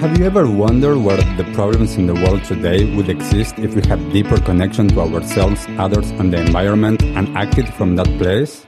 Have you ever wondered where the problems in the world today would exist if we had deeper connection to ourselves, others, and the environment and acted from that place?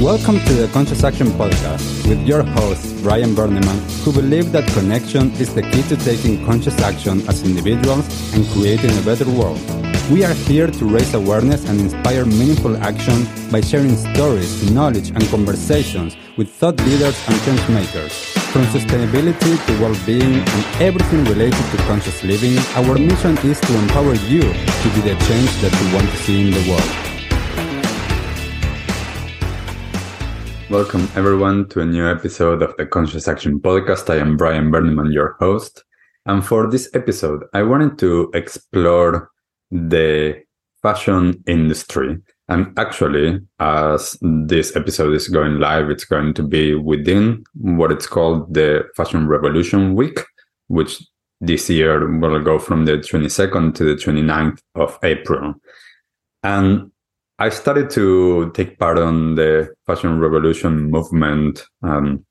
Welcome to the Conscious Action Podcast with your host, Brian Berneman, who believes that connection is the key to taking conscious action as individuals and creating a better world. We are here to raise awareness and inspire meaningful action by sharing stories, knowledge, and conversations with thought leaders and change makers. From sustainability to well-being and everything related to conscious living, our mission is to empower you to be the change that you want to see in the world. Welcome everyone to a new episode of the Conscious Action Podcast. I am Brian Berneman, your host. And for this episode, I wanted to explore the fashion industry. And actually, as this episode is going live, it's going to be within what it's called the Fashion Revolution Week, which this year will go from the 22nd to the 29th of April. And I started to take part on the Fashion Revolution movement um,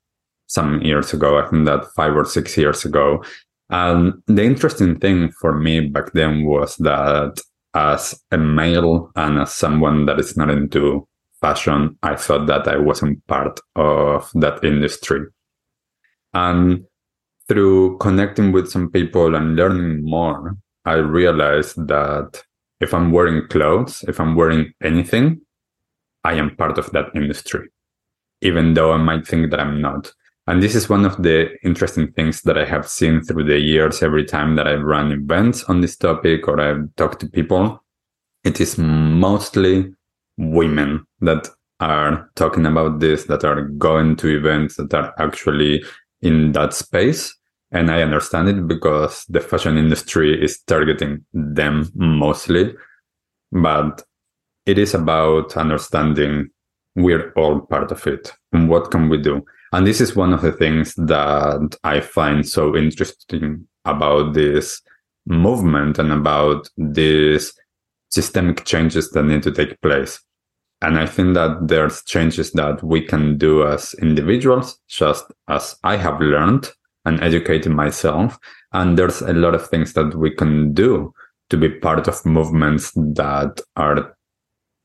some years ago. I think that five or six years ago. And the interesting thing for me back then was that as a male and as someone that is not into fashion, I thought that I wasn't part of that industry. And through connecting with some people and learning more, I realized that if I'm wearing clothes, if I'm wearing anything, I am part of that industry, even though I might think that I'm not. And this is one of the interesting things that I have seen through the years every time that I've run events on this topic or I've talked to people. It is mostly women that are talking about this, that are going to events, that are actually in that space. And I understand it because the fashion industry is targeting them mostly. But it is about understanding we're all part of it. And what can we do? And this is one of the things that I find so interesting about this movement and about these systemic changes that need to take place. And I think that there's changes that we can do as individuals, just as I have learned and educated myself. And there's a lot of things that we can do to be part of movements that are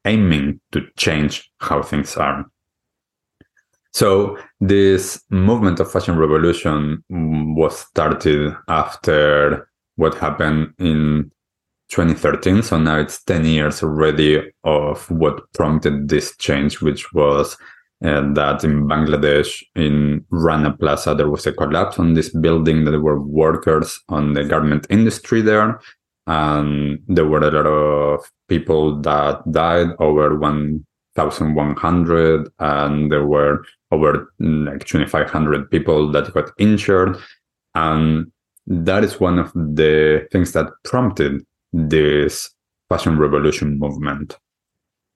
aiming to change how things are. So this movement of fashion revolution was started after what happened in 2013. So now it's 10 years already of what prompted this change, which was uh, that in Bangladesh, in Rana Plaza, there was a collapse on this building. That there were workers on the garment industry there. And there were a lot of people that died, over 1,100. And there were over mm, like 2,500 people that got injured. And that is one of the things that prompted this fashion revolution movement.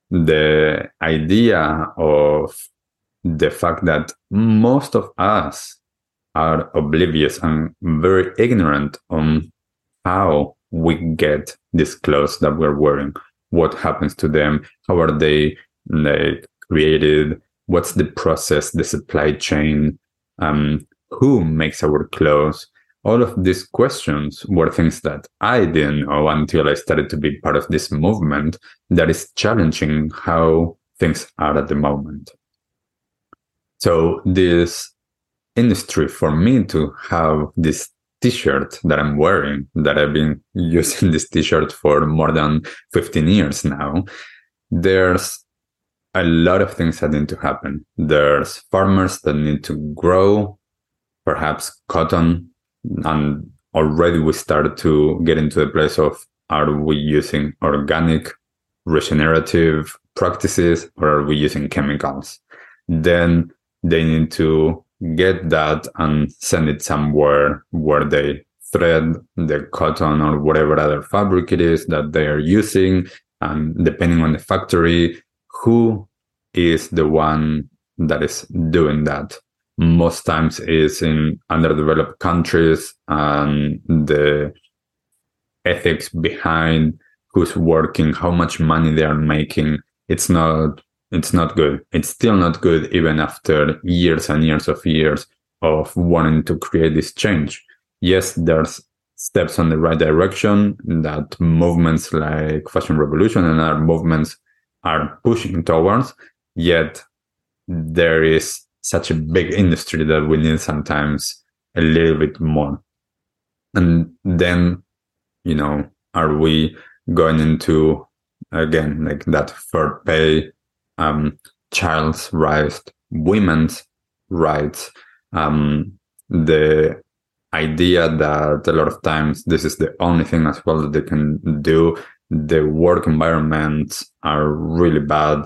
The idea of the fact that most of us are oblivious and very ignorant on how we get these clothes that we're wearing, what happens to them, how are they created, what's the process, the supply chain, um, who makes our clothes. All of these questions were things that I didn't know until I started to be part of this movement that is challenging how things are at the moment. So this industry for me to have this t-shirt that I'm wearing, that I've been using this t-shirt for more than 15 years now, there's a lot of things that need to happen. There's farmers that need to grow, perhaps cotton, and already we started to get into the place of are we using organic, regenerative practices, or are we using chemicals? Then they need to get that and send it somewhere where they thread the cotton or whatever other fabric it is that they are using. And depending on the factory, who is the one that is doing that? Most times is in underdeveloped countries and the ethics behind who's working how much money they are making. It's not it's not good. It's still not good even after years and years of years of wanting to create this change. Yes, there's steps on the right direction that movements like fashion revolution and other movements are pushing towards yet there is such a big industry that we need sometimes a little bit more and then you know are we going into again like that fair pay um child's rights women's rights um the idea that a lot of times this is the only thing as well that they can do. The work environments are really bad.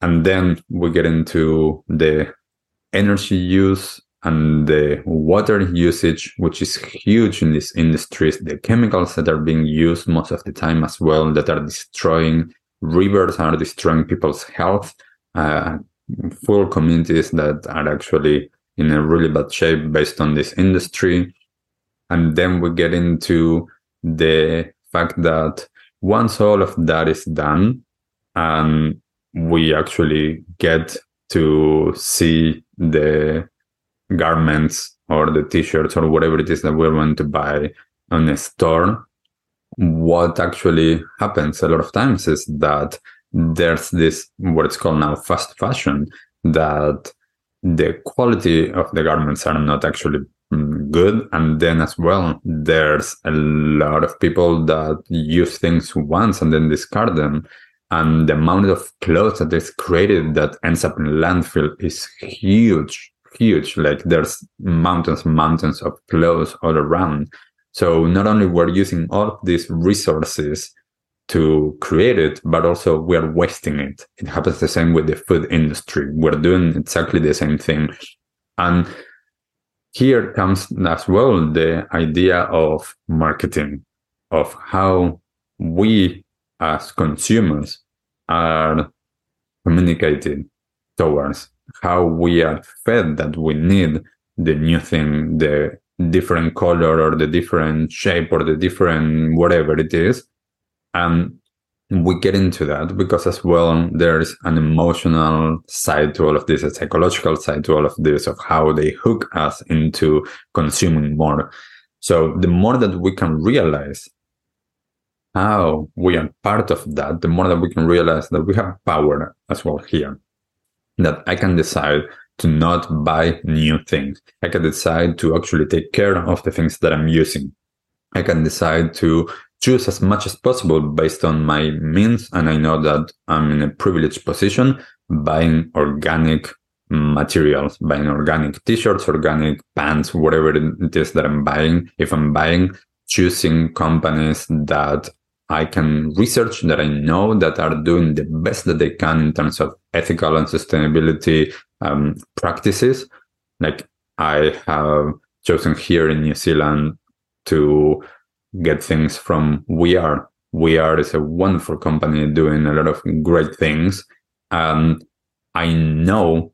And then we get into the energy use and the water usage, which is huge in these industries, the chemicals that are being used most of the time as well, that are destroying rivers, are destroying people's health, uh, full communities that are actually in a really bad shape based on this industry. And then we get into the fact that once all of that is done and we actually get to see the garments or the t-shirts or whatever it is that we're going to buy on a store. What actually happens a lot of times is that there's this what it's called now fast fashion that the quality of the garments are not actually good and then as well there's a lot of people that use things once and then discard them and the amount of clothes that is created that ends up in landfill is huge huge like there's mountains mountains of clothes all around so not only we're using all of these resources to create it, but also we are wasting it. It happens the same with the food industry. We're doing exactly the same thing. And here comes as well the idea of marketing, of how we as consumers are communicated towards, how we are fed that we need the new thing, the different color or the different shape or the different whatever it is. And we get into that because as well um, there's an emotional side to all of this a psychological side to all of this of how they hook us into consuming more. So the more that we can realize how we are part of that the more that we can realize that we have power as well here that i can decide to not buy new things. I can decide to actually take care of the things that i'm using. I can decide to choose as much as possible based on my means. And I know that I'm in a privileged position buying organic materials, buying organic t-shirts, organic pants, whatever it is that I'm buying. If I'm buying, choosing companies that I can research that I know that are doing the best that they can in terms of ethical and sustainability um, practices. Like I have chosen here in New Zealand to get things from We Are. We Are is a wonderful company doing a lot of great things. And I know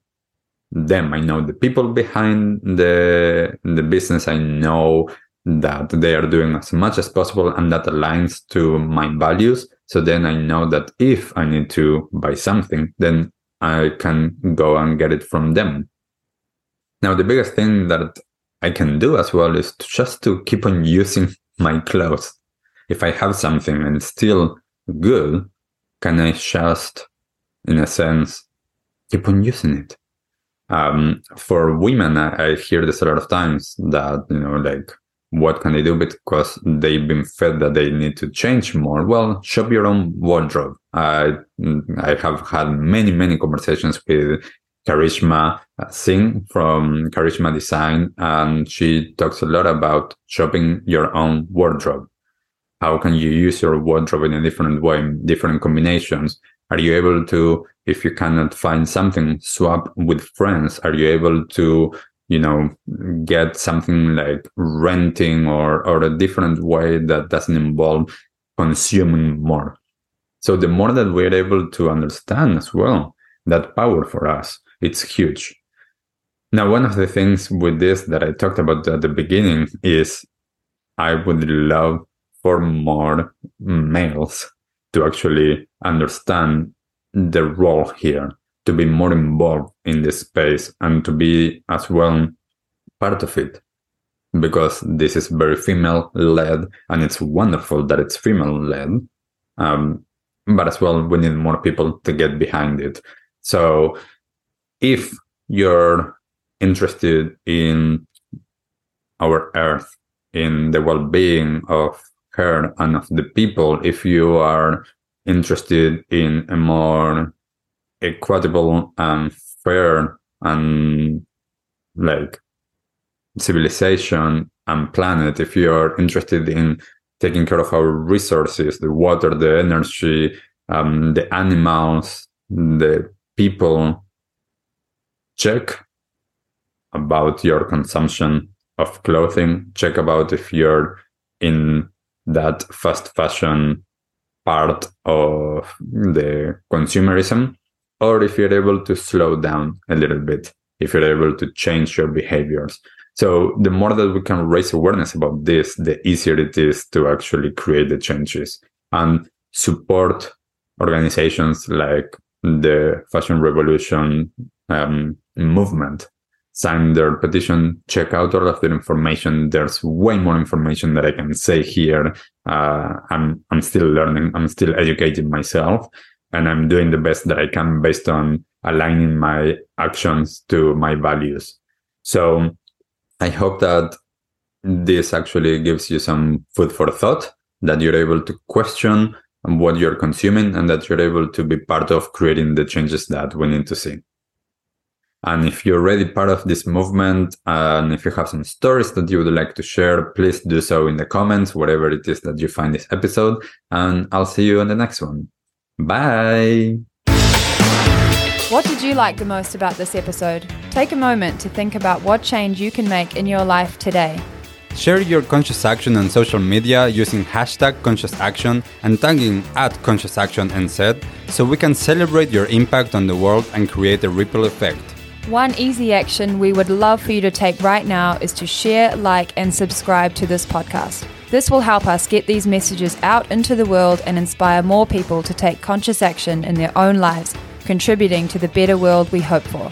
them. I know the people behind the the business. I know that they are doing as much as possible and that aligns to my values. So then I know that if I need to buy something, then I can go and get it from them. Now, the biggest thing that I can do as well is to just to keep on using my clothes. If I have something and it's still good, can I just, in a sense, keep on using it? Um, for women, I, I hear this a lot of times that, you know, like, what can they do because they've been fed that they need to change more well shop your own wardrobe i i have had many many conversations with Karishma uh, Singh from Karishma Design, and she talks a lot about shopping your own wardrobe. How can you use your wardrobe in a different way, different combinations? Are you able to, if you cannot find something, swap with friends? Are you able to, you know, get something like renting or, or a different way that doesn't involve consuming more? So the more that we're able to understand as well that power for us, it's huge. Now, one of the things with this that I talked about at the beginning is I would love for more males to actually understand the role here, to be more involved in this space and to be as well part of it. because this is very female led and it's wonderful that it's female led. Um, but as well, we need more people to get behind it. So if you're interested in our earth, in the well being of her and of the people, if you are interested in a more equitable and fair and like civilization and planet, if you're interested in taking care of our resources, the water, the energy, um, the animals, the people, check about your consumption of clothing. Check about if you're in that fast fashion part of the consumerism, or if you're able to slow down a little bit, if you're able to change your behaviors. So the more that we can raise awareness about this, the easier it is to actually create the changes and support organizations like the fashion revolution um, movement sign their petition check out all of the information. There's way more information that i can say here. Uh, i'm i'm still learning. I'm still educating myself and i'm doing the best that i can based on aligning my actions to my values. So i hope that this actually gives you some food for thought that you're able to question what you're consuming and that you're able to be part of creating the changes that we need to see. And if you're already part of this movement and if you have some stories that you would like to share, please do so in the comments, whatever it is that you find this episode. And I'll see you on the next one. Bye. What did you like the most about this episode? Take a moment to think about what change you can make in your life today. Share your conscious action on social media using hashtag conscious action and tagging at conscious action NZ so we can celebrate your impact on the world and create a ripple effect. One easy action we would love for you to take right now is to share, like, and subscribe to this podcast. This will help us get these messages out into the world and inspire more people to take conscious action in their own lives, contributing to the better world we hope for.